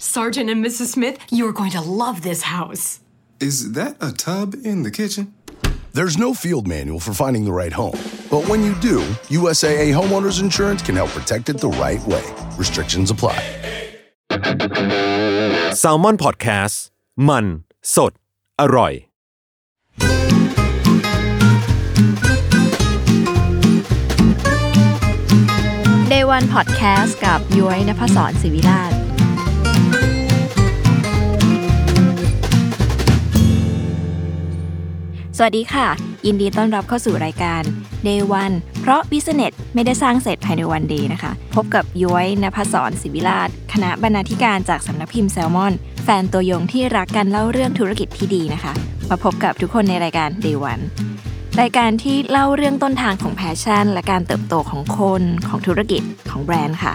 Sergeant and Mrs. Smith, you're going to love this house. Is that a tub in the kitchen? There's no field manual for finding the right home. But when you do, USAA Homeowners Insurance can help protect it the right way. Restrictions apply. s a l ม o n PODCAST มันสดอร่อย Day One Podcast กับย้อยนภศรศิวิราช วัสดีค่ะ ยินดีต้อนรับเข้าสู่รายการ Day One เพราะ Business ไม่ได้สร้างเสร็จภายในวันเดียวนะคะ พบกับย้อยนภศรศิวิราชคณะบรรณาธิการจากสำนักพิมพ์แซลมอน แฟนตัวยงที่รักกันเล่าเรื่องธุรกิจที่ดีนะคะ มาพบกับทุกคนในรายการ Day One รายการที่เล่าเรื่องต้นทางของ passion และการเติบโตของคนของธุรกิจของแบรนด์ค่ะ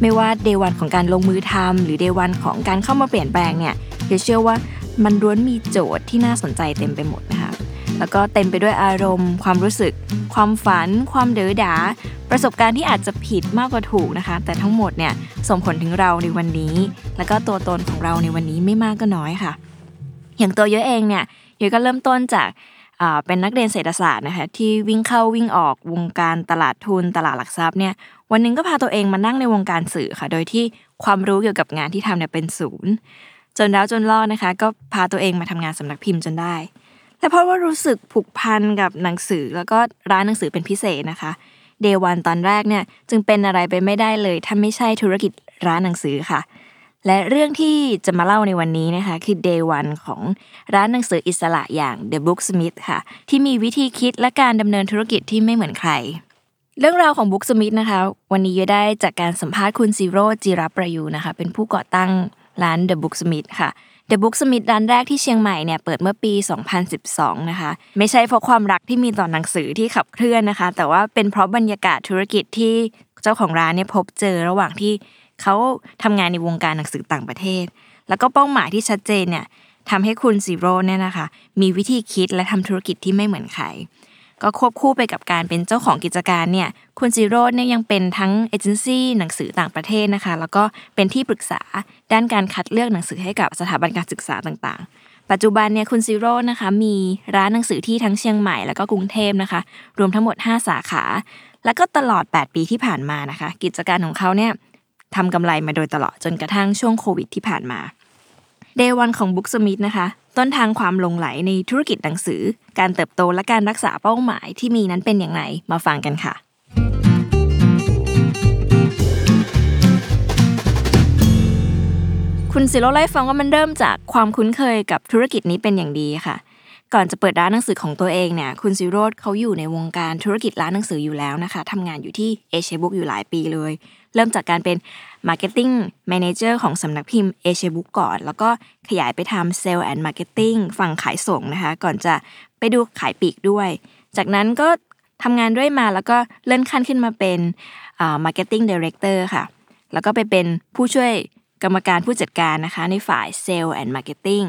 ไม่ว่า day one ของการลงมือทำหรือ day one ของการเข้ามาเปลี่ยนแปลงเนี่ยเดี๋ยวเชื่อว่ามันล้วนมีโจทย์ที่น่าสนใจเต็มไปหมดนะคะ แล้วก็เต็มไปด้วยอารมณ์ ความรู้สึก ความฝัน ความเดือดา ประสบการณ์ที่อาจจะผิดมากกว่าถูกนะคะ แต่ทั้งหมดเนี่ยส่งผลถึงเราในวันนี้ แล้วก็ตัวตนของเราในวันนี้ไม่มากก็น้อยค่ะ อย่างตัวเยอะเองเนี่ยเยอะก็เริ่มต้นจากเป็นนักเรียนเศรษฐศาสตร์นะคะที่วิ่งเข้าวิ่งออกวงการตลาดทุนตลาดหลักทรัพย์เนี่ยวันหนึงก็พาตัวเองมานั่งในวงการสื่อค่ะ โดยที่ความรู้เกี่ยวกับงานที่ทำเนี่ยเป็นศูนย์ จนแล้วจนรอดนะคะ ก็พาตัวเองมาทำงานสำนักพิมพ์จนได้ แต่เพราะว่ารู้สึกผูกพันกับหนังสือแล้วก็ร้านหนังสือเป็นพิเศษนะคะเดวันตอนแรกเนี่ยจึงเป็นอะไรไปไม่ได้เลย ถ้าไม่ใช่ธุรกิจร้านหนังสือค่ะ และเรื่องที่จะมาเล่าในวันนี้นะคะคือ Day One ของร้านหนังสืออิสระอย่าง The Booksmith ค่ะ ที่มีวิธีคิดและการดำเนินธุรกิจที่ไม่เหมือนใคร เรื่องราวของ Booksmith นะคะ วันนี้ยได้จากการสัมภาษณ์คุณซีโร่จิรประยูนะคะเป็นผู้ก่อตั้งร้าน The Booksmith ค่ะ The Booksmith ร้านแรกที่เชียงใหม่เนี่ยเปิดเมื่อปี 2012 นะคะ ไม่ใช่เพราะความรักที่มีต่อหนังสือที่ขับเคลื่อนนะคะ แต่ว่าเป็นเพราะบรรยากาศธุรกิจที่เจ้าของร้านเนี่ยพบเจอระหว่างที่เขาทำงานในวงการหนังสือต่างประเทศ แล้วก็เป้าหมายที่ชัดเจนเนี่ยทำให้คุณซีโร่เนี่ยนะคะ มีวิธีคิดและทำธุรกิจที่ไม่เหมือนใคร ก็ควบคู่ไปกับการเป็นเจ้าของกิจการเนี่ยคุณซีโร่เนี่ยยังเป็นทั้งเอเจนซี่หนังสือต่างประเทศนะคะ แล้วก็เป็นที่ปรึกษาด้านการคัดเลือกหนังสือให้กับสถาบันการศึกษาต่างๆ ปัจจุบันเนี่ยคุณซีโร่นะคะมีร้านหนังสือที่ทั้งเชียงใหม่แล้วก็กรุงเทพนะคะ รวมทั้งหมด 5 สาขา แล้วก็ตลอด 8 ปีที่ผ่านมานะคะ กิจการของเขาเนี่ยทำกำไรมาโดยตลอดจนกระทั่งช่วงโควิดที่ผ่านมา เดวันของ Booksmith นะคะ ต้นทางความหลงไหลในธุรกิจหนังสือ การเติบโตและการรักษาเป้าหมายที่มีนั้นเป็นอย่างไรมาฟังกันค่ะ คุณสิโรเล่าให้ฟังว่ามันเริ่มจากความคุ้นเคยกับธุรกิจนี้เป็นอย่างดีค่ะก่อนจะเปิดร้านหนังสือของตัวเองเนี่ยคุณซิโรดเขาอยู่ในวงการธุรกิจร้านหนังสืออยู่แล้วนะคะทำงานอยู่ที่เอเชียบุ๊กอยู่หลายปีเลย เริ่มจากการเป็น Marketing Manager ของสำนักพิมพ์เอเชียบุ๊กก่อน แล้วก็ขยายไปทำ Sale and Marketing ฝั่งขายส่งนะคะ ก่อนจะไปดูขายปีกด้วย จากนั้นก็ทำงานด้วยมาแล้วก็เลื่อนขั้นขึ้นมาเป็นอ่า Marketing Director ค่ะ แล้วก็ไปเป็นผู้ช่วยกรรมการผู้จัดการนะคะ ในฝ่าย Sale and Marketing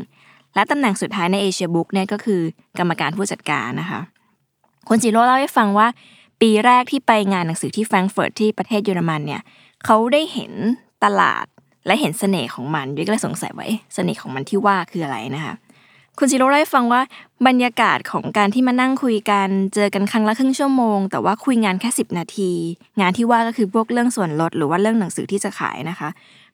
และตำแหน่งสุดท้ายในเอเชียบุ๊กเนี่ยก็คือกรรมการผู้จัดการนะคะคุณจิโร่เล่าให้ฟังว่า ปีแรกที่ไปงานหนังสือที่แฟรงก์เฟิร์ตที่ประเทศเยอรมันเนี่ย เขาได้เห็นตลาดและเห็นเสน่ห์ของมันด้วยก็เลยสงสัยว่าเอ๊ะเสน่ห์ของมันที่ว่าคืออะไรนะคะคุณจิโร่เล่าให้ฟังว่าบรรยากาศของการที่มานั่งคุยกันเจอกันครั้งละครึ่งชั่วโมง แต่ว่าคุยงานแค่ 10 นาที งานที่ว่าก็คือพวกเรื่องส่วนลดหรือว่าเรื่องหนังสือที่จะขายนะคะ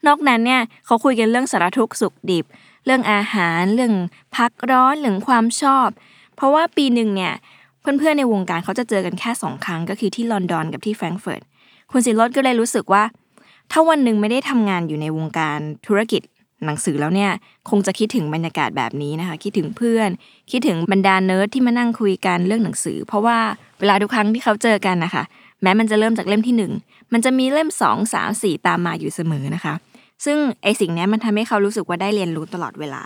นอกนั้นเนี่ยเขาคุยกันเรื่องสารทุกข์สุขดิบ เรื่องอาหารเรื่องพักร้อนเรื่องความชอบ เพราะว่าปีหนึ่งเนี่ยเพื่อนๆในวงการเขาจะเจอกันแค่สองครั้งก็คือที่ลอนดอนกับที่แฟรงก์เฟิร์ต คุณซีโร่ก็เลยรู้สึกว่า ถ้าวันหนึ่งไม่ได้ทำงานอยู่ในวงการธุรกิจหนังสือแล้วเนี่ย คงจะคิดถึงบรรยากาศแบบนี้นะคะ คิดถึงเพื่อน คิดถึงบรรดาเนิร์ดที่มานั่งคุยกันเรื่องหนังสือ เพราะว่าเวลาทุกครั้งที่เขาเจอกันนะคะแม้มันจะเริ่มจากเล่มที่หนึ่งมันจะมีเล่มสองสามสี่ตามมาอยู่เสมอนะคะ ซึ่งไอสิ่งนี้มันทำให้เขารู้สึกว่าได้เรียนรู้ตลอดเวลา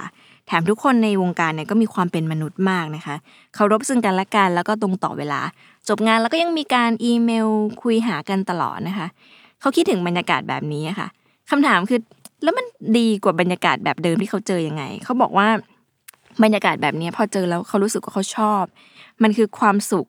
แถมทุกคนในวงการเนี่ยก็มีความเป็นมนุษย์มากนะคะเคารพซึ่งกันและกันแล้วก็ตรงต่อเวลา จบงานแล้วก็ยังมีการอีเมลคุยหากันตลอดนะคะ เขาคิดถึงบรรยากาศแบบนี้ค่ะคำถามคือแล้วมันดีกว่าบรรยากาศแบบเดิมที่เขาเจอยังไง เขาบอกว่าบรรยากาศแบบนี้พอเจอแล้วเขารู้สึกว่าเขาชอบ มันคือความสุข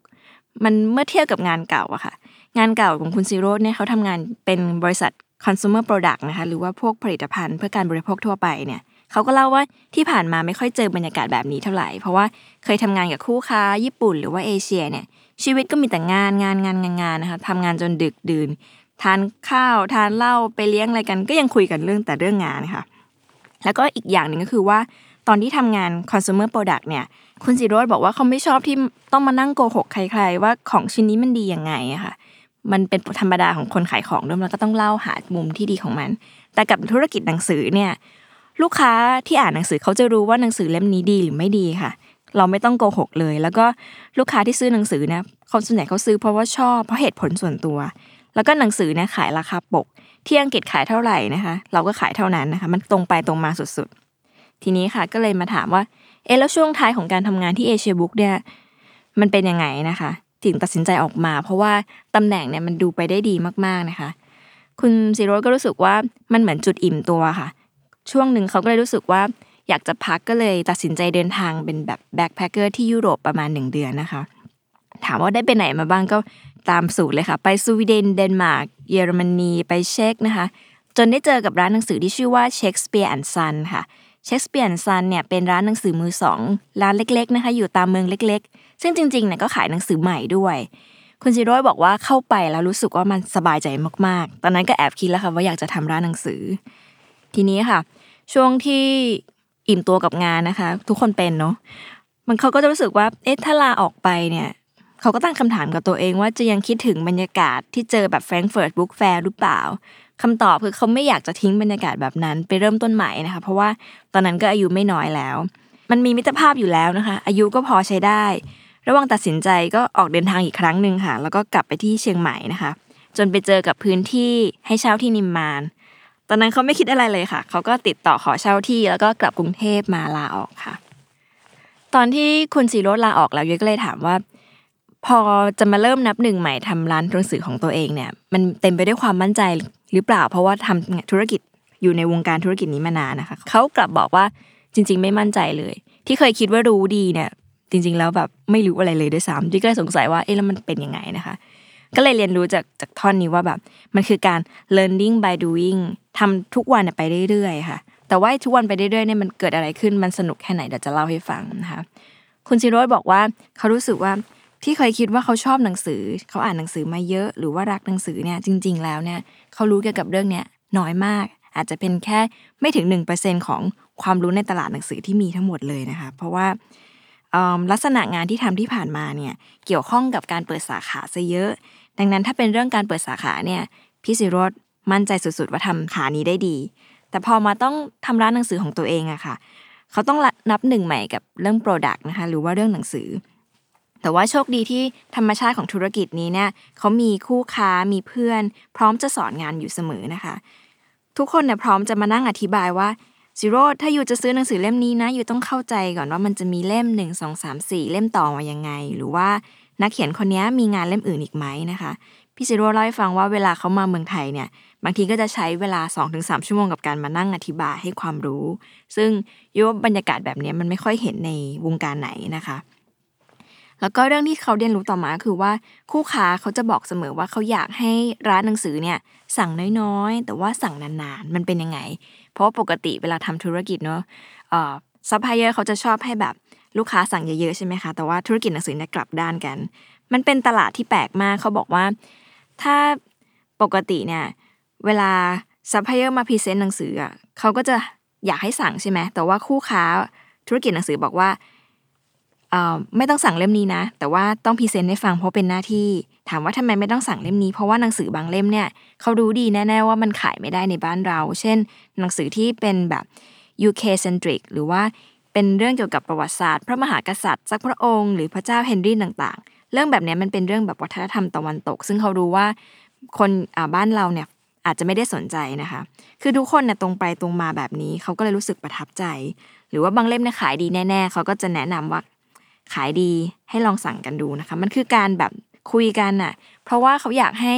มันเมื่อเทียบกับงานเก่าอะค่ะ งานเก่าของคุณซีโร่เนี่ยเขาทำงานเป็นบริษัท consumer product นะคะ หรือว่าพวกผลิตภัณฑ์เพื่อการบริโภคทั่วไปเนี่ย เขาก็เล่าว่าที่ผ่านมาไม่ค่อยเจอบรรยากาศแบบนี้เท่าไหร่ เพราะว่าเคยทำงานกับคู่ค้าญี่ปุ่นหรือว่าเอเชียเนี่ยชีวิตก็มีแต่งานงานงานงานงานนะคะทำงานจนดึกดื่น ทานข้าวทานเหล้าไปเลี้ยงอะไรกัน ก็ยังคุยกันเรื่องแต่เรื่องงานค่ะ แล้วก็อีกอย่างหนึ่งก็คือว่าตอนที่ทำงาน consumer product เนี่ยคุณสิโรธบอกว่าเขาไม่ชอบที่ต้องมานั่งโกหกใคร ๆ ว่าของชิ้นนี้มันดียังไงอะค่ะมันเป็นธรรมดาของคนขายของด้วยมันก็ต้องเล่าหามุมที่ดีของมัน แต่กับธุรกิจหนังสือเนี่ย ลูกค้าที่อ่านหนังสือเขาจะรู้ว่าหนังสือเล่มนี้ดีหรือไม่ดีค่ะ เราไม่ต้องโกหกเลย แล้วก็ลูกค้าที่ซื้อหนังสือเนี่ยเขาส่วนใหญ่เขาซื้อเพราะว่าชอบเพราะเหตุผลส่วนตัว แล้วก็หนังสือเนี่ยขายราคาปก ที่อังกฤษขายเท่าไหร่นะคะ เราก็ขายเท่านั้นนะคะ มันตรงไปตรงมาสุดๆ ทีนี้ค่ะก็เลยมาถามว่าเอ๊ะแล้วช่วงท้ายของการทำงานที่ Asia Books เนี่ยมันเป็นยังไงนะคะถึงตัดสินใจออกมา เพราะว่าตำแหน่งเนี่ยมันดูไปได้ดีมากๆนะคะ คุณซีโร่ก็รู้สึกว่ามันเหมือนจุดอิ่มตัวค่ะ ช่วงหนึ่งเขาก็เลยรู้สึกว่าอยากจะพักก็เลยตัดสินใจเดินทางเป็นแบบ backpacker ที่ยุโรปประมาณหนึ่งเดือนนะคะ ถามว่าได้ไปไหนมาบ้างก็ตามสูตรเลยค่ะ ไปสวีเดนเดนมาร์กเยอรมนีไปเช็กนะคะ จนได้เจอกับร้านหนังสือที่ชื่อว่า Shakespeare and Sons ค่ะ Shakespeare and Sons เนี่ยเป็นร้านหนังสือมือสองร้านเล็กๆนะคะอยู่ตามเมืองเล็กๆ ซึ่งจริงๆเนี่ยก็ขายหนังสือใหม่ด้วยคุณสิโรตม์บอกว่าเข้าไปแล้วรู้สึกว่ามันสบายใจมากๆ ตอนนั้นก็แอบคิดแล้วค่ะว่าอยากจะทำร้านหนังสือ ทีนี้ค่ะ ช่วงที่อิ่มตัวกับงานนะคะ ทุกคนเป็นเนาะมันเขาก็จะรู้สึกว่า เอ๊ะถ้าลาออกไปเนี่ยเขาก็ตั้งคำถามกับตัวเองว่าจะยังคิดถึงบรรยากาศที่เจอแบบ Frankfurt Book Fair หรือเปล่าคำตอบคือเขาไม่อยากจะทิ้งบรรยากาศแบบนั้น ไปเริ่มต้นใหม่นะคะ เพราะว่าตอนนั้นก็อายุไม่น้อยแล้ว มันมีมิตรภาพอยู่แล้วนะคะ อายุก็พอใช้ได้ ระหว่างตัดสินใจก็ออกเดินทางอีกครั้งหนึ่งค่ะ แล้วก็กลับไปที่เชียงใหม่นะคะ จนไปเจอกับพื้นที่ให้เช่าที่นิมมาน ตอนนั้นเขาไม่คิดอะไรเลยค่ะ เขาก็ติดต่อขอเช่าที่แล้วก็กลับกรุงเทพมาลาออกค่ะ ตอนที่คุณสีโรดลาออกแล้วยุ้ยก็เลยถามว่า พอจะมาเริ่มนับหนึ่งใหม่ทำร้านหนังสือของตัวเองเนี่ย มันเต็มไปด้วยความมั่นใจหรือเปล่า เพราะว่าทำธุรกิจอยู่ในวงการธุรกิจนี้มานานนะคะเขากลับบอกว่าจริง ๆ ไม่มั่นใจเลย ที่เคยคิดว่ารู้ดีเนี่ย จริง ๆ แล้วแบบไม่รู้อะไรเลยด้วยซ้ำยุ้ยก็เลยสงสัยว่าเอ๊ะแล้วมันเป็นยังไงนะคะ ก็เลยเรียนรู้จากจากท่อนนี้ว่าแบบมันคือการ learning by doing ทำทุกวันไปเรื่อยๆค่ะ แต่ว่าทุกวันไปเรื่อยๆเนี่ยมันเกิดอะไรขึ้นมันสนุกแค่ไหนเดี๋ยวจะเล่าให้ฟังนะคะคุณซิโรสบอกว่าเขารู้สึกว่าที่เคยคิดว่าเขาชอบหนังสือ เขาอ่านหนังสือมาเยอะ หรือว่ารักหนังสือเนี่ยจริง ๆ แล้วเนี่ยเขารู้เกี่ยวกับเรื่องเนี้ยน้อยมาก อาจจะเป็นแค่ไม่ถึง 1%ของความรู้ในตลาดหนังสือที่มีทั้งหมดเลยนะคะ เพราะว่าลักษณะงานที่ทำที่ผ่านมาเนี่ยเกี่ยวข้องกับการเปิดสาขาซะเยอะ ดังนั้นถ้าเป็นเรื่องการเปิดสาขาเนี่ยพี่สิโรธ มั่นใจสุดๆ ว่าทำขานี้ได้ดี แต่พอมาต้องทำร้านหนังสือของตัวเองอะค่ะ เขาต้องนับหนึ่งใหม่กับเรื่อง Product นะคะหรือว่าเรื่องหนังสือ แต่ว่าโชคดีที่ธรรมชาติของธุรกิจนี้เนี่ยเขามีคู่ค้ามีเพื่อน พร้อมจะสอนงานอยู่เสมอนะคะ ทุกคนเนี่ยพร้อมจะมานั่งอธิบายว่าซิโร่ถ้าอยู่จะซื้อหนังสือเล่มนี้นะอยู่ต้องเข้าใจก่อนว่ามันจะมีเล่มหนึ่งสองสามสี่เล่มต่อมายังไง หรือว่านักเขียนคนนี้มีงานเล่มอื่นอีกไหมนะคะ พี่ซิโร่เล่าให้ฟังว่าเวลาเขามาเมืองไทยเนี่ยบางทีก็จะใช้เวลา 2-3 ชั่วโมงกับการมานั่งอธิบายให้ความรู้ ซึ่งยุบบรรยากาศแบบนี้มันไม่ค่อยเห็นในวงการไหนนะคะ แล้วก็เรื่องที่เขาเรียนรู้ต่อมาคือว่าคู่ค้าเขาจะบอกเสมอว่าเขาอยากให้ร้านหนังสือเนี่ยสั่งน้อยๆ แต่ว่าสั่งนานๆ มันเป็นยังไง เพราะปกติเวลาทำธุรกิจเนาะซัพพลายเออร์เขาจะชอบให้แบบลูกค้าสั่งเยอะๆใช่ไหมคะ แต่ว่าธุรกิจหนังสือเนี่ยกลับด้านกัน มันเป็นตลาดที่แปลกมากเขาบอกว่า ถ้าปกติเนี่ยเวลาซัพพลายเออร์มา present หนังสืออะเขาก็จะอยากให้สั่งใช่ไหมแต่ว่าคู่ค้าธุรกิจหนังสือบอกว่าไม่ต้องสั่งเล่มนี้นะ แต่ว่าต้อง present ให้ฟังเพราะเป็นหน้าที่ ถามว่าทำไมไม่ต้องสั่งเล่มนี้ เพราะว่าหนังสือบางเล่มเนี่ยเขารู้ดีแน่ๆว่ามันขายไม่ได้ในบ้านเรา เช่น หนังสือที่เป็นแบบ UK centric หรือว่าเป็นเรื่องเกี่ยวกับประวัติศาสตร์ พระมหากษัตริย์สักพระองค์ หรือพระเจ้าเฮนรี่ต่างๆ เรื่องแบบนี้มันเป็นเรื่องแบบวัฒนธรรมตะวันตก ซึ่งเขารู้ว่าคนบ้านเราเนี่ยอาจจะไม่ได้สนใจนะคะ คือทุกคนเนี่ยตรงไปตรงมาแบบนี้เขาก็เลยรู้สึกประทับใจ หรือว่าบางเล่มเนี่ยขายดีแน่ๆเขาก็จะแนะนำว่าขายดีให้ลองสั่งกันดูนะคะ มันคือการแบบคุยกันน่ะ เพราะว่าเขาอยากให้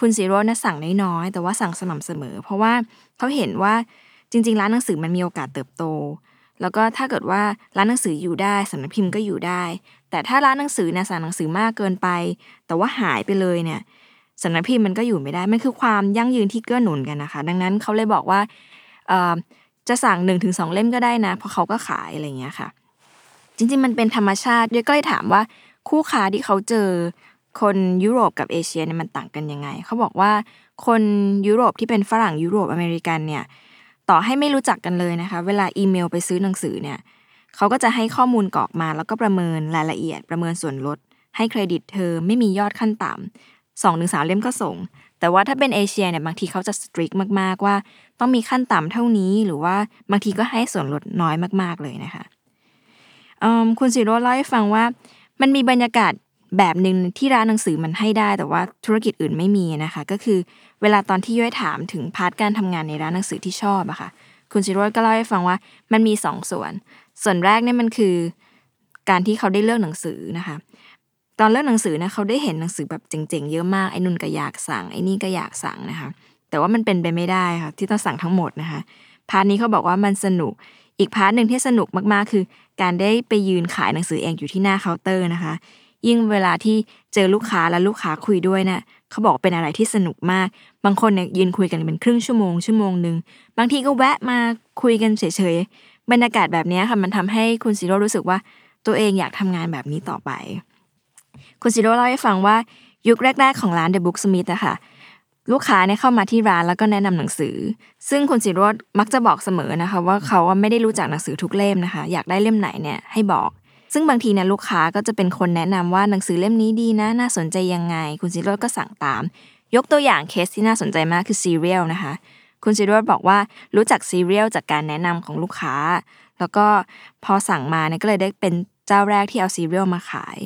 คุณสิโรตม์นะสั่งน้อยๆแต่ว่าสั่งสม่ำเสมอ เพราะว่าเขาเห็นว่าจริง ๆ ร้านหนังสือมันมีโอกาสเติบโต แล้วก็ถ้าเกิดว่าร้านหนังสืออยู่ได้สำนักพิมพ์ก็อยู่ได้ แต่ถ้าร้านหนังสือเนี่ยสั่งหนังสือมากเกินไป แต่ว่าหายไปเลยเนี่ยสำนักพิมพ์มันก็อยู่ไม่ได้ มันคือความยั่งยืนที่เกื้อหนุนกันนะคะ ดังนั้นเขาเลยบอกว่าจะสั่ง1นถึงสเล่มก็ได้นะ เพราะเขาก็ขายอะไรอย่างเงี้ยค่ะ จริงๆ มันเป็นธรรมชาติดี๋ยก็เลยถามว่าคู่ค้าที่เขาเจอคนยุโรปกับเอเชียเนี่ยมันต่างกันยังไง เขาบอกว่าคนยุโรปที่เป็นฝรั่งยุโรปอเมริกันเนี่ยต่อให้ไม่รู้จักกันเลยนะคะ เวลาอีเมลไปซื้อหนังสือเนี่ย เขาก็จะให้ข้อมูลกรอกมาแล้วก็ประเมินรายละเอียด ประเมินส่วนลด ให้เครดิตเธอไม่มียอดขั้นต่ำสองถึงสามเล่มก็ส่ง แต่ว่าถ้าเป็นเอเชียเนี่ยบางทีเขาจะสตรีกมากๆว่า ต้องมีขั้นต่ำเท่านี้หรือว่าบางทีก็ให้ส่วนลดน้อยมากๆเลยนะคะคุณสิโรเล่าให้ฟังว่า มันมีบรรยากาศแบบหนึ่งที่ร้านหนังสือมันให้ได้ แต่ว่าธุรกิจอื่นไม่มีนะคะ ก็คือเวลาตอนที่ย้อยถามถึง part การทำงานในร้านหนังสือที่ชอบอะค่ะคุณสิโรตม์ก็เล่าให้ฟังว่ามันมีสองส่วน ส่วนแรกเนี่ยมันคือการที่เขาได้เลือกหนังสือนะคะ ตอนเลือกหนังสือนะเขาได้เห็นหนังสือแบบเจ๋งๆเยอะมากไอ้นู่นก็อยากสั่งไอ้นี่ก็อยากสั่งนะคะ แต่ว่ามันเป็นไปไม่ได้ค่ะที่ต้องสั่งทั้งหมดนะคะ part นี้เขาบอกว่ามันสนุกอีก part หนึ่งที่สนุกมากๆ คือ การได้ไปยืนขายหนังสือเองอยู่ที่หน้าเคาน์เตอร์นะคะ ยิ่งเวลาที่เจอลูกค้าแล้วลูกค้าคุยด้วยนะ่ยเขาบอกเป็นอะไรที่สนุกมาก บางคนเนี่ยยืนคุยกันเป็นครึ่งชั่วโมงชั่วโมงหนึ่งบางทีก็แวะมาคุยกันเฉย บรรยากาศแบบนี้ค่ะมันทำให้คุณซิโร่รู้สึกว่าตัวเองอยากทำงานแบบนี้ต่อไป คุณซิโร่เล่าให้ฟังว่ายุคแรก ๆ ของร้าน The Book Smith อะค่ะลูกค้าเนี่ยเข้ามาที่ร้านแล้วก็แนะนำหนังสือ ซึ่งคุณสิโรตม์มักจะบอกเสมอนะคะ ว่าเขาไม่ได้รู้จักหนังสือทุกเล่มนะคะ อยากได้เล่มไหนเนี่ยให้บอก ซึ่งบางทีเนี่ยลูกค้าก็จะเป็นคนแนะนำว่าหนังสือเล่มนี้ดีนะ น่าสนใจยังไง คุณสิโรตม์ก็สั่งตาม ยกตัวอย่างเคสที่น่าสนใจมากคือซีเรียลนะคะ คุณสิโรตม์บอกว่ารู้จักซีเรียลจากการแนะนำของลูกค้า แล้วก็พอสั่งมาเนี่ยก็เลยได้เป็นเจ้าแรกที่เอาซีเรียลมาขาย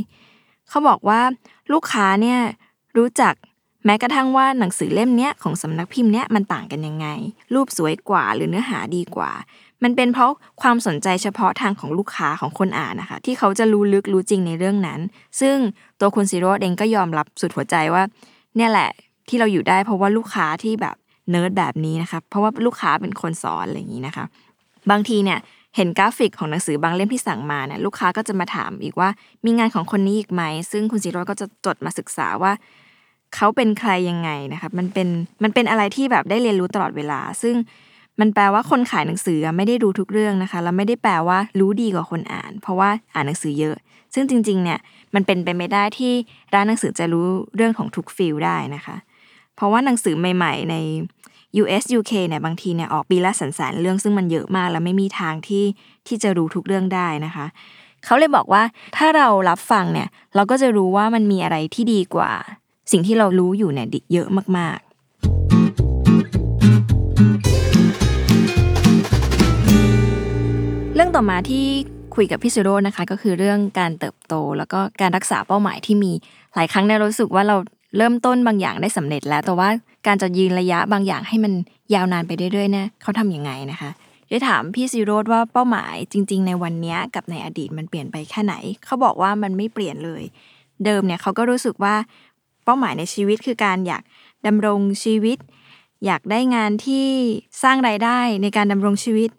เขาบอกว่าลูกค้าเนี่ยรู้จักแม้กระทั่งว่าหนังสือเล่มเนี้ยของสำนักพิมพ์เนี้ยมันต่างกันยังไง รูปสวยกว่าหรือเนื้อหาดีกว่า มันเป็นเพราะความสนใจเฉพาะทางของลูกค้าของคนอ่านนะคะ ที่เขาจะรู้ลึกรู้จริงในเรื่องนั้น ซึ่งตัวคุณสิโรตม์เองก็ยอมรับสุดหัวใจว่า เนี่ยแหละที่เราอยู่ได้เพราะว่าลูกค้าที่แบบ เนิร์ดแบบนี้นะคะเพราะว่าลูกค้าเป็นคนสอนอะไรอย่างนี้นะคะ บางทีเนี่ยเห็นกราฟิกของหนังสือบางเล่มที่สั่งมาเนี่ยลูกค้าก็จะมาถามอีกว่ามีงานของคนนี้อีกไหม ซึ่งคุณซีโร่ก็จะจดมาศึกษาว่า เขาเป็นใครยังไงนะคะมันเป็นมันเป็นอะไรที่แบบได้เรียนรู้ตลอดเวลา ซึ่งมันแปลว่าคนขายหนังสือไม่ได้รู้ทุกเรื่องนะคะแล้วไม่ได้แปลว่ารู้ดีกว่าคนอ่าน เพราะว่าอ่านหนังสือเยอะ ซึ่งจริงๆเนี่ยมันเป็นไปไม่ได้ที่ร้านหนังสือจะรู้เรื่องของทุกฟิลได้นะคะ เพราะว่าหนังสือใหม่ ๆ ใน US UK เนี่ยบางทีเนี่ยออกปีละสันสนเรื่องซึ่งมันเยอะมากแล้วไม่มีทางที่ที่จะรู้ทุกเรื่องได้นะคะเขาเลยบอกว่าถ้าเรารับฟังเนี่ยเราก็จะรู้ว่ามันมีอะไรที่ดีกว่า สิ่งที่เรารู้อยู่เนี่ยเยอะมากๆ เรื่องต่อมาที่คุยกับพี่ซูโร่นะคะก็คือเรื่องการเติบโต แล้วก็การรักษาเป้าหมายที่มีหลายครั้งเนี่ยรู้สึกว่าเรา เริ่มต้นบางอย่างได้สำเร็จแล้ว แต่ว่าการจะยืนระยะบางอย่างให้มันยาวนานไปเรื่อยๆเนี่ยเขาทํำยังไงนะคะได้ถามพี่ซีโรดว่าเป้าหมายจริง ๆ ในวันนี้กับในอดีตมันเปลี่ยนไปแค่ไหน เขาบอกว่ามันไม่เปลี่ยนเลย เดิมเนี่ยเขาก็รู้สึกว่าเป้าหมายในชีวิตคือการอยากดำรงชีวิต อยากได้งานที่สร้างรายได้ในการดำรงชีวิต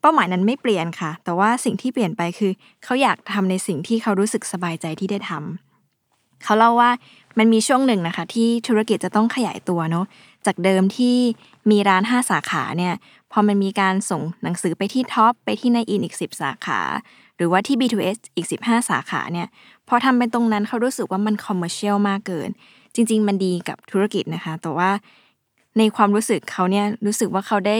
เป้าหมายนั้นไม่เปลี่ยนค่ะ แต่ว่าสิ่งที่เปลี่ยนไปคือ เขาอยากทำในสิ่งที่เขารู้สึกสบายใจที่ได้ทำเขาเล่าว่า มันมีช่วงหนึ่งนะคะ ที่ธุรกิจจะต้องขยายตัวเนาะจากเดิมที่มีร้าน 5 สาขาเนี่ยพอมันมีการส่งหนังสือไปที่ Tops ไปที่นายอินทร์อีก 10 สาขา หรือว่าที่ B2S อีก 15 สาขาเนี่ยพอทำเป็นตรงนั้นเขารู้สึกว่ามัน commercial มากเกิน จริง ๆ มันดีกับธุรกิจนะคะ แต่ว่าในความรู้สึกเขาเนี่ยรู้สึกว่าเขาได้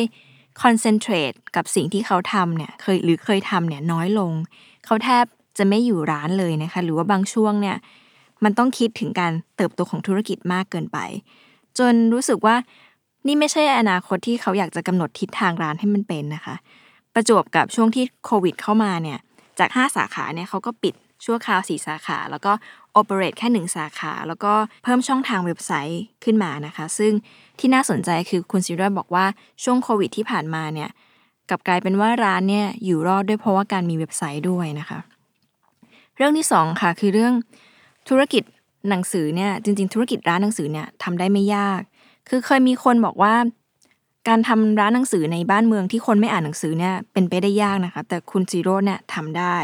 concentrate กับสิ่งที่เขาทำเนี่ยเคยหรือเคยทำเนี่ยน้อยลง เขาแทบจะไม่อยู่ร้านเลยนะคะ หรือว่าบางช่วงเนี่ย มันต้องคิดถึงการเติบโตของธุรกิจมากเกินไป จนรู้สึกว่านี่ไม่ใช่อนาคตที่เขาอยากจะกำหนดทิศทางร้านให้มันเป็นนะคะ ประจวบกับช่วงที่โควิดเข้ามาเนี่ยจาก 5 สาขาเนี่ยเขาก็ปิดชั่วคราวสี่สาขา แล้วก็โอเปเรตแค่หนึ่งสาขา แล้วก็เพิ่มช่องทางเว็บไซต์ขึ้นมานะคะ ซึ่งที่น่าสนใจคือคุณซิโร่บอกว่าช่วงโควิดที่ผ่านมาเนี่ยกลับกลายเป็นว่าร้านเนี่ยอยู่รอดด้วยเพราะว่าการมีเว็บไซต์ด้วยนะคะ เรื่องที่สองค่ะคือเรื่อง ธุรกิจหนังสือเนี่ยจริง ๆ ธุรกิจร้านหนังสือเนี่ยทำได้ไม่ยาก คือเคยมีคนบอกว่า การทำร้านหนังสือในบ้านเมืองที่คนไม่อ่านหนังสือเนี่ยเป็นไปได้ยากนะคะ แต่คุณสิโรตม์เนี่ยทำได้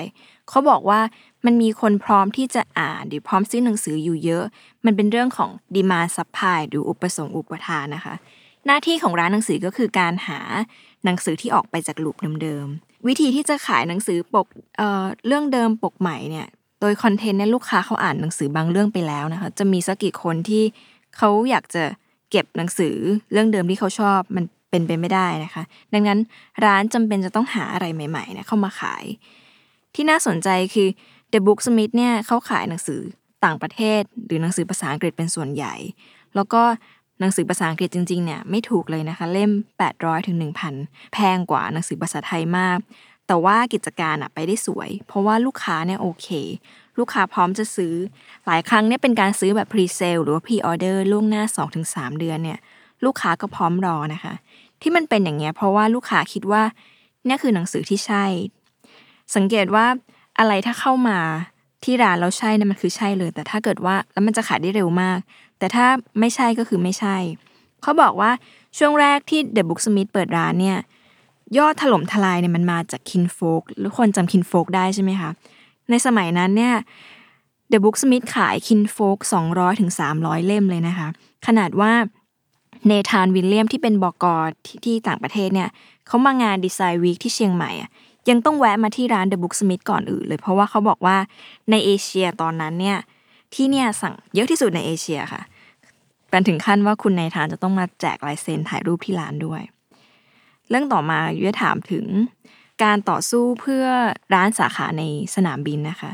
เขาบอกว่ามันมีคนพร้อมที่จะอ่านหรือพร้อมซื้อหนังสืออยู่เยอะ มันเป็นเรื่องของ demand supply หรืออุปสงค์อุปทานนะคะ หน้าที่ของร้านหนังสือก็คือการหาหนังสือที่ออกไปจากลูปเดิมๆวิธีที่จะขายหนังสือปกเอ่อเรื่องเดิมปกใหม่เนี่ย โดยคอนเทนต์เนี่ยลูกค้าเขาอ่านหนังสือบางเรื่องไปแล้วนะคะจะมีสักกี่คนที่เขาอยากจะเก็บหนังสือเรื่องเดิมที่เขาชอบมันเป็นไปไม่ได้นะคะ ดังนั้นร้านจำเป็นจะต้องหาอะไรใหม่ๆนี่ยเข้ามาขาย ที่น่าสนใจคือ The Booksmith เนี่ยเขาขายหนังสือต่างประเทศ หรือหนังสือภาษาอังกฤษเป็นส่วนใหญ่ แล้วก็หนังสือภาษาอังกฤษจริงๆเนี่ยไม่ถูกเลยนะคะ เล่ม 800ถึง1,000 แพงกว่าหนังสือภาษาไทยมาก แต่ว่ากิจการอะไปได้สวย เพราะว่าลูกค้าเนี่ยโอเค ลูกค้าพร้อมจะซื้อ หลายครั้งเนี่ยเป็นการซื้อแบบ pre sale หรือว่า pre order ล่วงหน้า 2-3 เดือนเนี่ย ลูกค้าก็พร้อมรอนะคะ ที่มันเป็นอย่างเงี้ยเพราะว่าลูกค้าคิดว่าเนี่ยคือหนังสือที่ใช่ สังเกตว่าอะไรถ้าเข้ามาที่ร้านแล้วใช่เนี่ยมันคือใช่เลย แต่ถ้าเกิดว่าแล้วมันจะขายได้เร็วมาก แต่ถ้าไม่ใช่ก็คือไม่ใช่ เขาบอกว่าช่วงแรกที่ The Booksmith เปิดร้านเนี่ย ยอดถล่มทลายเนี่ยมันมาจาก Kinfolk หรือคนจำ Kinfolk ได้ใช่ไหมคะในสมัยนั้นเนี่ย The Booksmith ขาย Kinfolk 200ถึง300 เล่มเลยนะคะ ขนาดว่า Nathan Williams ที่เป็นบอกอที่ที่ต่างประเทศเนี่ยเขามางาน Design Week ที่เชียงใหม่อะยังต้องแวะมาที่ร้าน The Booksmith ก่อนอื่นเลย เพราะว่าเขาบอกว่าในเอเชียตอนนั้นเนี่ยที่เนี่ยสั่งเยอะที่สุดในเอเชียค่ะเป็นถึงขั้นว่าคุณนายทานจะต้องมาแจกลายเซ็นถ่ายรูปที่ร้านด้วย เรื่องต่อมายุ้ยถามถึงการต่อสู้เพื่อร้านสาขาในสนามบินนะคะ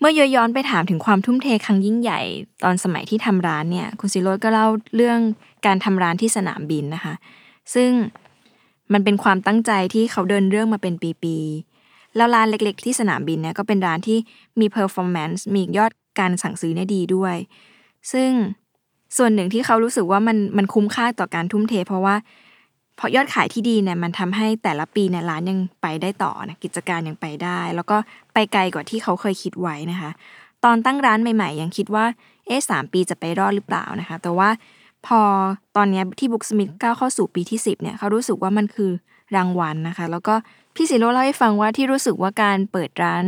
เมื่อย้อนไปถามถึงความทุ่มเทครั้งยิ่งใหญ่ ตอนสมัยที่ทำร้านเนี่ย คุณซิโรดก็เล่าเรื่องการทำร้านที่สนามบินนะคะ ซึ่งมันเป็นความตั้งใจที่เขาเดินเรื่องมาเป็นปีๆ แล้วร้านเล็กๆ ที่สนามบินเนี่ยก็เป็นร้านที่มี performance มียอดการสั่งซื้อเนี่ยดีด้วย ซึ่งส่วนหนึ่งที่เขารู้สึกว่ามันมันคุ้มค่าต่อการทุ่มเท เพราะว่า เพราะยอดขายที่ดีเนี่ยมันทำให้แต่ละปีเนี่ยร้านยังไปได้ต่อนะกิจการยังไปได้ แล้วก็ไปไกลกว่าที่เขาเคยคิดไว้นะคะ ตอนตั้งร้านใหม่ ๆ ยังคิดว่าเอ๊ะสามปีจะไปรอดหรือเปล่านะคะ แต่ว่าพอตอนนี้ The Booksmith ก้าวเข้าสู่ปีที่ 10เนี่ยเขารู้สึกว่ามันคือรางวัลนะคะ แล้วก็พี่สิโรตม์เล่าให้ฟังว่าที่รู้สึกว่าการเปิดร้าน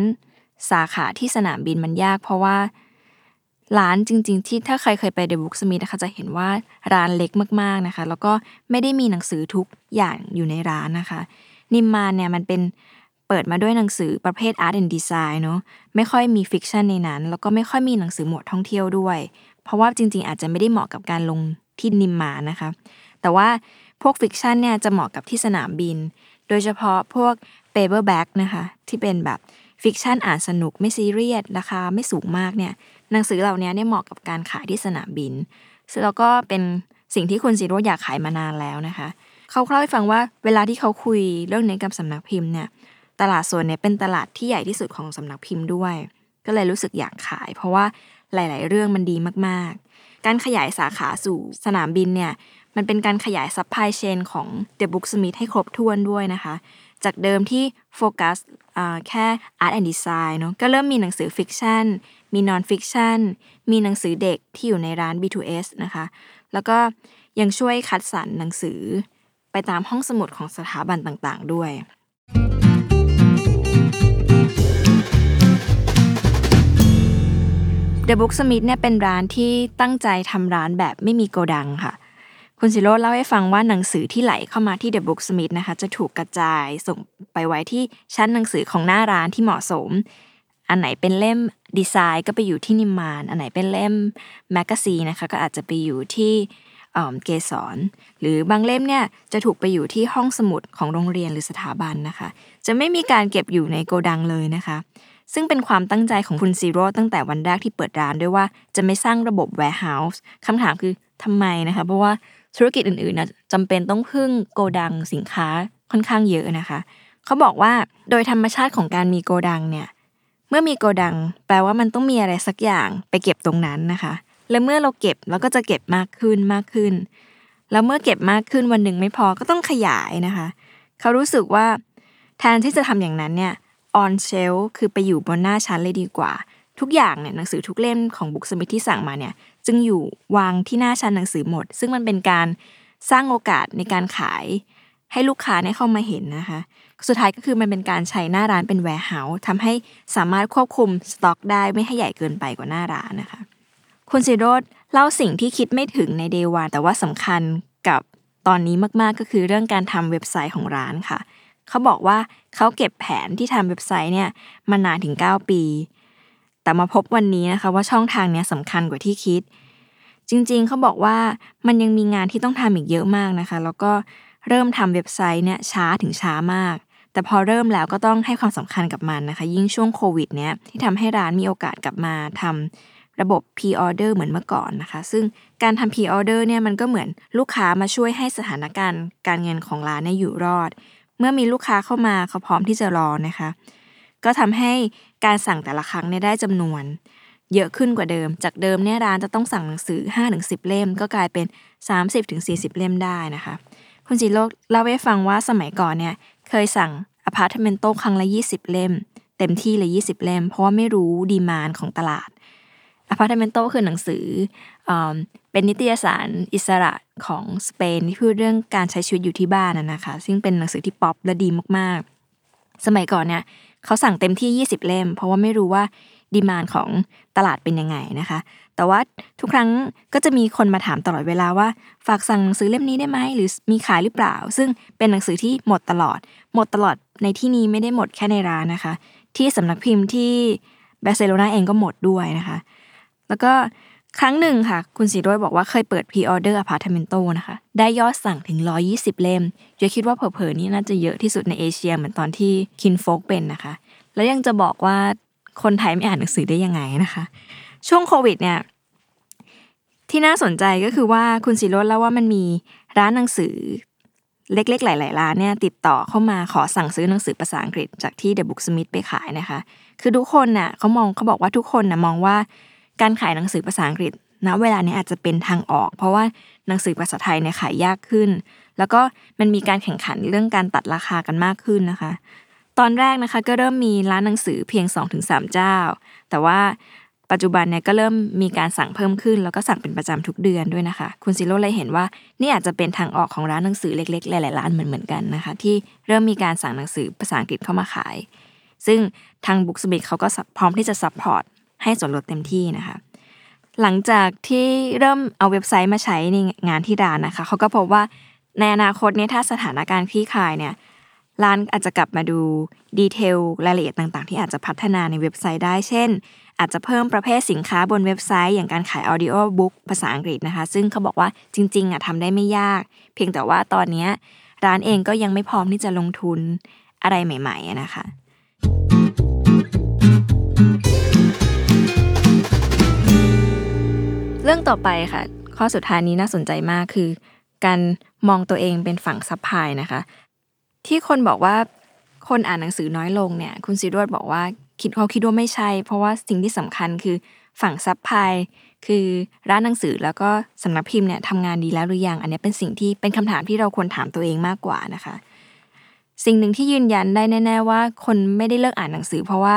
สาขาที่สนามบินมันยาก เพราะว่า ร้านจริง ๆ ที่ถ้าใครเคยไป The Booksmith นะคะจะเห็นว่าร้านเล็กมากๆนะคะ แล้วก็ไม่ได้มีหนังสือทุกอย่างอยู่ในร้านนะคะ นิมมานเนี่ยมันเป็นเปิดมาด้วยหนังสือประเภท Art and Design เนาะไม่ค่อยมี fiction ในนั้น แล้วก็ไม่ค่อยมีหนังสือหมวดท่องเที่ยวด้วย เพราะว่าจริง ๆ อาจจะไม่ได้เหมาะกับการลงที่นิมมานนะคะ แต่ว่าพวก fiction เนี่ยจะเหมาะกับที่สนามบิน โดยเฉพาะพวก paperback นะคะที่เป็นแบบ fiction อ่านสนุกไม่ซีเรียสราคาไม่สูงมากเนี่ยหนังสือเหล่านี้เนี่ยเหมาะกับการขายที่สนามบินซึ่งแล้วก็เป็นสิ่งที่คุณสิโรตม์อยากขายมานานแล้วนะคะเขาเล่าให้ฟังว่าเวลาที่เขาคุยเรื่องนี้กับสำนักพิมพ์เนี่ยตลาดส่วนเนี่ยเป็นตลาดที่ใหญ่ที่สุดของสำนักพิมพ์ด้วย ก็เลยรู้สึกอยากขาย เพราะว่าหลาย ๆ เรื่องมันดีมาก ๆ การขยายสาขาสู่สนามบินเนี่ยมันเป็นการขยาย supply chain ของ The Booksmith ให้ครบถ้วนด้วยนะคะ จากเดิมที่โฟกัสแค่ Art and Design เนาะก็เริ่มมีหนังสือ fiction มี nonfiction มีหนังสือเด็กที่อยู่ในร้าน B2S นะคะ แล้วก็ยังช่วยคัดสรรหนังสือไปตามห้องสมุดของสถาบันต่างๆ ด้วย The Booksmith เนี่ยเป็นร้านที่ตั้งใจทำร้านแบบไม่มีโกดังค่ะ คุณสิโรตม์เล่าให้ฟังว่าหนังสือที่ไหลเข้ามาที่ The Booksmith นะคะ จะถูกกระจายส่งไปไว้ที่ชั้นหนังสือของหน้าร้านที่เหมาะสม อันไหนเป็นเล่มดีไซน์ก็ไปอยู่ที่นิมมาน อันไหนเป็นเล่ม magazine นะคะ ก็อาจจะไปอยู่ที่เกษรหรือบางเล่มเนี่ยจะถูกไปอยู่ที่ห้องสมุดของโรงเรียนหรือสถาบันนะคะ จะไม่มีการเก็บอยู่ในโกดังเลยนะคะ ซึ่งเป็นความตั้งใจของคุณซีโร่ตั้งแต่วันแรกที่เปิดร้านด้วยว่าจะไม่สร้างระบบ warehouse คำถามคือทำไมนะคะ เพราะว่า ธุรกิจอื่นๆนะจำเป็นต้องพึ่งโกดังสินค้าค่อนข้างเยอะนะคะ เขาบอกว่าโดยธรรมชาติของการมีโกดังเนี่ย เมื่อมีโกดัง แปลว่ามันต้องมีอะไรสักอย่างไปเก็บตรงนั้นนะคะ และเมื่อเราเก็บเราก็จะเก็บมากขึ้นมากขึ้น แล้วเมื่อเก็บมากขึ้นวันหนึ่งไม่พอก็ต้องขยายนะคะ เขารู้สึกว่าแทนที่จะทำอย่างนั้นเนี่ย on shelf คือไปอยู่บนหน้าชั้นเลยดีกว่า ทุกอย่างเนี่ยหนังสือทุกเล่มของ Booksmith ที่สั่งมาเนี่ยจึงอยู่วางที่หน้าชั้นหนังสือหมด ซึ่งมันเป็นการสร้างโอกาสในการขายให้ลูกค้าเนี่ยเข้ามาเห็นนะคะ สุดท้ายก็คือมันเป็นการใช้หน้าร้านเป็น warehouse ทำให้สามารถควบคุมสต็อกได้ไม่ให้ใหญ่เกินไปกว่าหน้าร้านนะคะ คุณสิโรตม์เล่าสิ่งที่คิดไม่ถึงใน day one แต่ว่าสำคัญกับตอนนี้มากๆก็คือเรื่องการทำเว็บไซต์ของร้านค่ะ เขาบอกว่าเขาเก็บแผนที่ทำเว็บไซต์เนี่ยมานานถึง 9 ปี แต่มาพบวันนี้นะคะว่าช่องทางเนี้ยสำคัญกว่าที่คิด จริงๆเขาบอกว่ามันยังมีงานที่ต้องทำอีกเยอะมากนะคะ แล้วก็เริ่มทำเว็บไซต์เนี่ยช้าถึงช้ามาก แต่พอเริ่มแล้วก็ต้องให้ความสำคัญกับมันนะคะ ยิ่งช่วงโควิดเนี้ยที่ทำให้ร้านมีโอกาสกลับมาทำระบบ P-order เหมือนเมื่อก่อนนะคะ ซึ่งการทำ P-order เนี่ยมันก็เหมือนลูกค้ามาช่วยให้สถานการณ์ การเงินของร้านเนี่ยอยู่รอด เมื่อมีลูกค้าเข้ามาเขาพร้อมที่จะรอนะคะ ก็ทำให้การสั่งแต่ละครั้งเนี่ยได้จำนวน เยอะขึ้นกว่าเดิม จากเดิมเนี่ยร้านจะต้องสั่งหนังสือ 5-10 เล่ม ก็กลายเป็น 30-40 เล่มได้นะคะ คุณจิโรกเล่าให้ฟังว่าสมัยก่อนเนี่ยเคยสั่งอพาร์ตเมนโตครั้งละ 20 เล่ม เต็มที่เลย 20 เล่ม เพราะว่าไม่รู้ดีมานของตลาดApartamento คือหนังสือเอเป็นนิตยสารอิสระของสเปนที่พูดเรื่องการใช้ชีวิตอยู่ที่บ้านนะนะคะ ซึ่งเป็นหนังสือที่ป๊อปและดีมากๆ สมัยก่อนเนี่ย เขาสั่งเต็มที่ 20 เล่ม เพราะว่าไม่รู้ว่า demand ของตลาดเป็นยังไงนะคะ แต่ว่าทุกครั้งก็จะมีคนมาถามตลอดเวลาว่า ฝากสั่งหนังสือเล่มนี้ได้ไหมหรือมีขายหรือเปล่า ซึ่งเป็นหนังสือที่หมดตลอด หมดตลอดในที่นี้ไม่ได้หมดแค่ในร้านนะคะ ที่สำนักพิมพ์ที่บาร์เซโลนาเองก็หมดด้วยนะคะ แล้วก็ ครั้งหนึ่งค่ะ คุณสิโรตม์บอกว่าเคยเปิด pre-order Apartamento นะคะ ได้ยอดสั่งถึง 120 เล่มเยอะคิดว่าเผลอๆนี่น่าจะเยอะที่สุดในเอเชียเหมือนตอนที่ Kinfolk เป็นนะคะ แล้วยังจะบอกว่าคนไทยไม่อ่านหนังสือได้ยังไงนะคะ ช่วงโควิดเนี่ยที่น่าสนใจก็คือว่าคุณสิโรตม์เล่าว่ามันมีร้านหนังสือเล็กๆ หลาย ๆ ร้านเนี่ยติดต่อเข้ามาขอสั่งซื้อหนังสือภาษาอังกฤษจากที่ The Booksmith ไปขายนะคะ คือทุกคนน่ะเขามองเขาบอกว่าทุกคนน่ะมองว่า การขายหนังสือภาษาอังกฤษณเวลานี้อาจจะเป็นทางออก เพราะว่าหนังสือภาษาไทยเนี่ยขายยากขึ้น แล้วก็มันมีการแข่งขันเรื่องการตัดราคากันมากขึ้นนะคะ ตอนแรกนะคะก็เริ่มมีร้านหนังสือเพียง 2-3 เจ้า แต่ว่าปัจจุบันเนี่ยก็เริ่มมีการสั่งเพิ่มขึ้น แล้วก็สั่งเป็นประจำทุกเดือนด้วยนะคะ คุณซิโร่เลยเห็นว่านี่อาจจะเป็นทางออกของร้านหนังสือเล็กๆ หลายๆร้านเหมือนๆกันนะคะ ที่เริ่มมีการสั่งหนังสือภาษาอังกฤษเข้ามาขาย ซึ่งทาง Booksmith เขาก็พร้อมที่จะ support ให้ส่วนลดเต็มที่นะคะ หลังจากที่เริ่มเอาเว็บไซต์มาใช้ในงานที่ร้านนะคะเขาก็พบว่าในอนาคตเนี่ยถ้าสถานการณ์คลี่คลายเนี่ยร้านอาจจะกลับมาดู detail รายละเอียดต่าง ๆ ที่อาจจะพัฒนาในเว็บไซต์ได้ เช่น อาจจะเพิ่มประเภทสินค้าบนเว็บไซต์ อย่างการขาย audio book ภาษาอังกฤษนะคะ ซึ่งเขาบอกว่าจริง ๆอะทำได้ไม่ยาก เพียงแต่ว่าตอนนี้ร้านเองก็ยังไม่พร้อมที่จะลงทุนอะไรใหม่ ๆนะคะ เรื่องต่อไปค่ะ ข้อสุดท้ายนี้น่าสนใจมากคือ การมองตัวเองเป็นฝั่ง supply นะคะ ที่คนบอกว่าคนอ่านหนังสือน้อยลงเนี่ย คุณสิโรตม์บอกว่าคิดเขาคิดว่าไม่ใช่ เพราะว่าสิ่งที่สำคัญคือฝั่ง supply คือร้านหนังสือแล้วก็สำนักพิมพ์เนี่ยทำงานดีแล้วหรือยัง อันนี้เป็นสิ่งที่เป็นคำถามที่เราควรถามตัวเองมากกว่านะคะ สิ่งหนึ่งที่ยืนยันได้แน่ ๆ ว่าคนไม่ได้เลิกอ่านหนังสือ เพราะว่า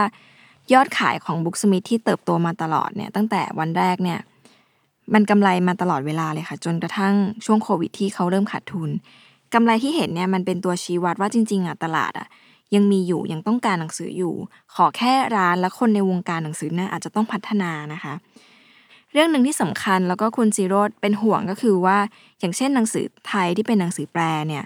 ยอดขายของ Booksmith ที่เติบโตมาตลอดเนี่ยตั้งแต่วันแรกเนี่ย มันกำไรมาตลอดเวลาเลยค่ะ จนกระทั่งช่วงโควิดที่เขาเริ่มขาดทุนกำไรที่เห็นเนี่ยมันเป็นตัวชี้วัดว่าจริงๆอะตลาดอะยังมีอยู่ยังต้องการหนังสืออยู่ ขอแค่ร้านและคนในวงการหนังสือน่ะอาจจะต้องพัฒนานะคะ เรื่องหนึ่งที่สำคัญแล้วก็คุณซีโรดเป็นห่วงก็คือว่า อย่างเช่นหนังสือไทยที่เป็นหนังสือแปลเนี่ย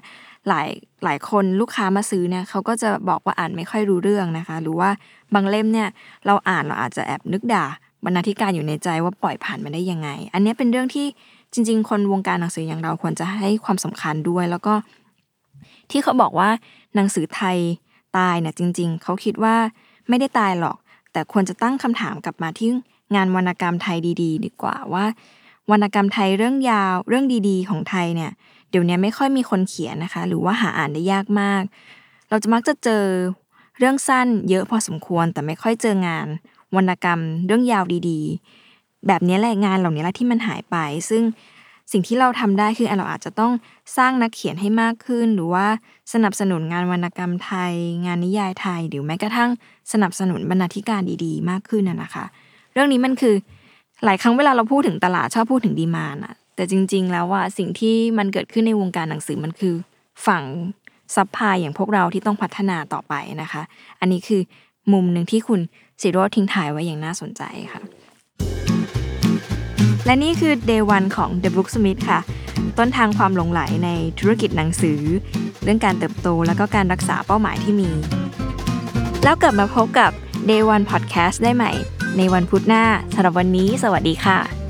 หลายหลายคนลูกค้ามาซื้อเนี่ยเขาก็จะบอกว่าอ่านไม่ค่อยรู้เรื่องนะคะ หรือว่าบางเล่มเนี่ยเราอ่านเราอาจจะแอบนึกด่า บรรณาธิการอยู่ในใจว่าปล่อยผ่านมาได้ยังไง อันนี้เป็นเรื่องที่จริง ๆ คนวงการหนังสืออย่างเราควรจะให้ความสำคัญด้วย แล้วก็ที่เขาบอกว่าหนังสือไทยตายเนี่ยจริง ๆ เขาคิดว่าไม่ได้ตายหรอก แต่ควรจะตั้งคำถามกลับมาที่งานวรรณกรรมไทยดี ๆ ดีกว่าว่า วรรณกรรมไทยเรื่องยาวเรื่องดีๆ ของไทยเนี่ยเดี๋ยวนี้ไม่ค่อยมีคนเขียนนะคะ หรือว่าหาอ่านได้ยากมาก เราจะมักจะเจอเรื่องสั้นเยอะพอสมควรแต่ไม่ค่อยเจองาน วรรณกรรมเรื่องยาวดีๆ แบบนี้แหละงานเหล่านี้แหละที่มันหายไป ซึ่งสิ่งที่เราทำได้คือเราอาจจะต้องสร้างนักเขียนให้มากขึ้น หรือว่าสนับสนุนงานวรรณกรรมไทย งานนิยายไทย หรือแม้กระทั่งสนับสนุนบรรณาธิการดีๆ มากขึ้นน่ะนะคะ เรื่องนี้มันคือหลายครั้งเวลาเราพูดถึงตลาดชอบพูดถึง demand อะแต่จริง ๆ แล้วว่าสิ่งที่มันเกิดขึ้นในวงการหนังสือมันคือฝั่ง supply อย่างพวกเราที่ต้องพัฒนาต่อไปนะคะ อันนี้คือมุมหนึ่งที่คุณ สิโรตม์ทิ้งท้ายไว้อย่างน่าสนใจค่ะ และนี่คือ Day 1 ของ The Booksmith ค่ะ ต้นทางความหลงไหลในธุรกิจหนังสือ เรื่องการเติบโตแล้วก็การรักษาเป้าหมายที่มี แล้วกลับมาพบกับ Day 1 Podcast ได้ใหม่ ในวันพุธหน้าสำหรับวันนี้ สวัสดีค่ะ